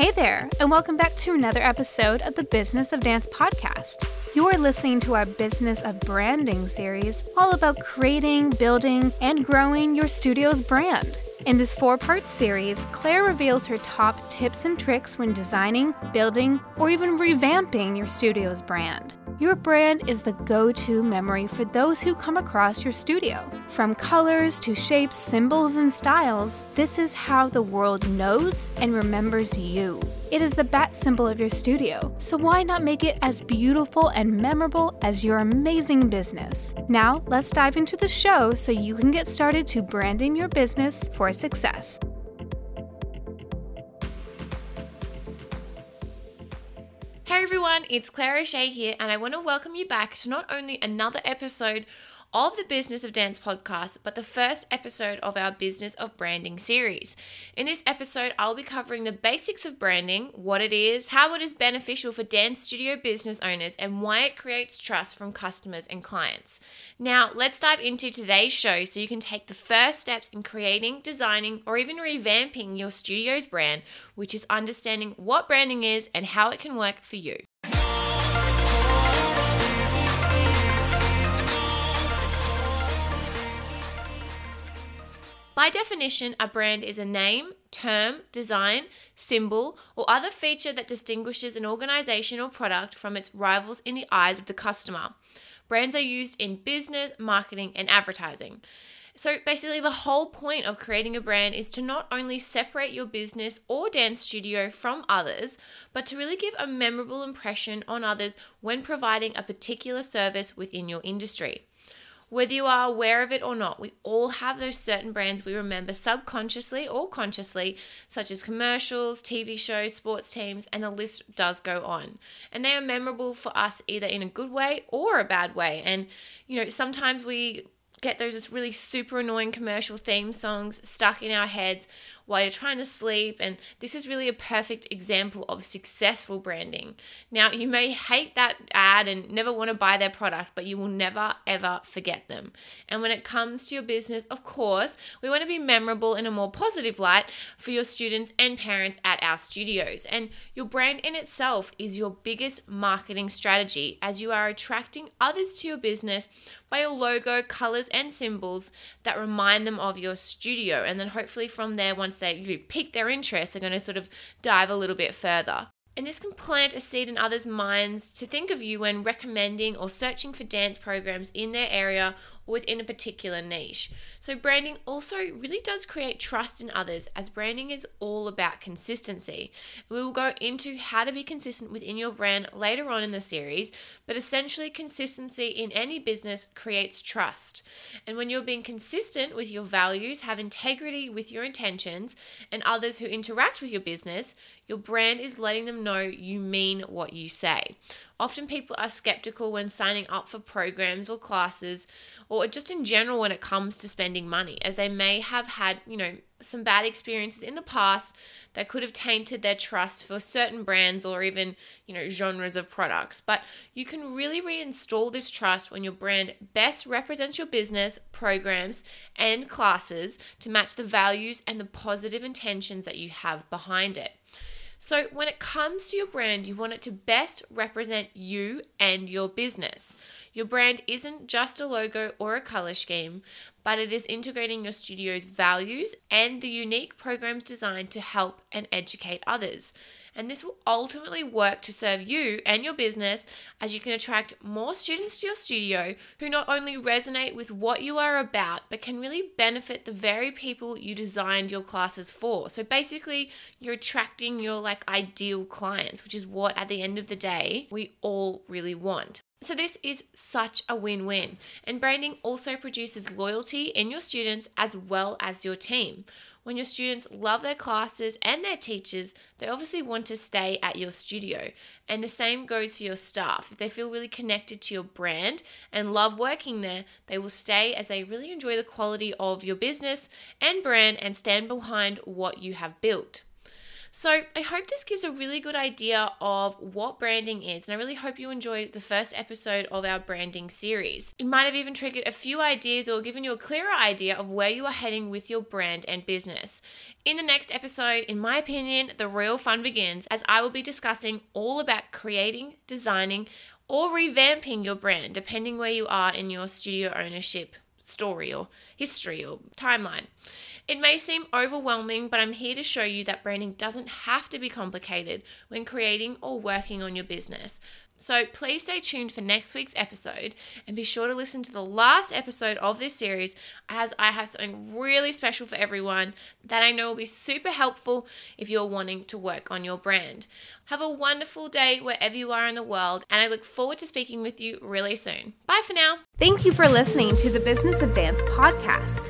Hey there, and welcome back to another episode of the Business of Dance podcast. You are listening to our Business of Branding series, all about creating, building, and growing your studio's brand. In this four part series, Claire reveals her top tips and tricks when designing, building, or even revamping your studio's brand. Your brand is the go to memory for those who come across your studio. From colors to shapes, symbols, and styles, this is how the world knows and remembers you. It is the bat symbol of your studio, so why not make it as beautiful and memorable as your amazing business? Now, let's dive into the show so you can get started to branding your business for success. Hey everyone, it's Claire O'Shea here, and I want to welcome you back to not only another episode of the Business of Dance podcast, but the first episode of our Business of Branding series. In this episode, I'll be covering the basics of branding, what it is, how it is beneficial for dance studio business owners, and why it creates trust from customers and clients. Now, let's dive into today's show so you can take the first steps in creating, designing, or even revamping your studio's brand, which is understanding what branding is and how it can work for you. By definition, a brand is a name, term, design, symbol, or other feature that distinguishes an organization or product from its rivals in the eyes of the customer. Brands are used in business, marketing, and advertising. So basically, the whole point of creating a brand is to not only separate your business or dance studio from others, but to really give a memorable impression on others when providing a particular service within your industry. Whether you are aware of it or not, we all have those certain brands we remember subconsciously or consciously, such as commercials, TV shows, sports teams, and the list does go on. And they are memorable for us either in a good way or a bad way. And, you know, sometimes we get those really super annoying commercial theme songs stuck in our heads while you're trying to sleep. And this is really a perfect example of successful branding. Now, you may hate that ad and never want to buy their product, but you will never ever forget them. And when it comes to your business, of course, we want to be memorable in a more positive light for your students and parents at our studios. And your brand in itself is your biggest marketing strategy as you are attracting others to your business by your logo, colors, and symbols that remind them of your studio. And then hopefully from there, once they you pique their interest, they're going to sort of dive a little bit further. And this can plant a seed in others' minds to think of you when recommending or searching for dance programs in their area within a particular niche. So, branding also really does create trust in others as branding is all about consistency. We will go into how to be consistent within your brand later on in the series, but essentially, consistency in any business creates trust. And when you're being consistent with your values, have integrity with your intentions, and others who interact with your business, your brand is letting them know you mean what you say. Often people are skeptical when signing up for programs or classes or just in general when it comes to spending money, as they may have had, you know, some bad experiences in the past that could have tainted their trust for certain brands or even, you know, genres of products. But you can really reinstall this trust when your brand best represents your business, programs, and classes to match the values and the positive intentions that you have behind it. So, when it comes to your brand, you want it to best represent you and your business. Your brand isn't just a logo or a color scheme, but it is integrating your studio's values and the unique programs designed to help and educate others. And this will ultimately work to serve you and your business as you can attract more students to your studio who not only resonate with what you are about, but can really benefit the very people you designed your classes for. So basically, you're attracting your like ideal clients, which is what at the end of the day we all really want. So, this is such a win win. And branding also produces loyalty in your students as well as your team. When your students love their classes and their teachers, they obviously want to stay at your studio. And the same goes for your staff. If they feel really connected to your brand and love working there, they will stay as they really enjoy the quality of your business and brand and stand behind what you have built. So, I hope this gives a really good idea of what branding is, and I really hope you enjoyed the first episode of our branding series. It might have even triggered a few ideas or given you a clearer idea of where you are heading with your brand and business. In the next episode, in my opinion, the real fun begins as I will be discussing all about creating, designing, or revamping your brand, depending where you are in your studio ownership story or history or timeline. It may seem overwhelming, but I'm here to show you that branding doesn't have to be complicated when creating or working on your business. So please stay tuned for next week's episode and be sure to listen to the last episode of this series as I have something really special for everyone that I know will be super helpful if you're wanting to work on your brand. Have a wonderful day wherever you are in the world, and I look forward to speaking with you really soon. Bye for now. Thank you for listening to the Business of Dance podcast.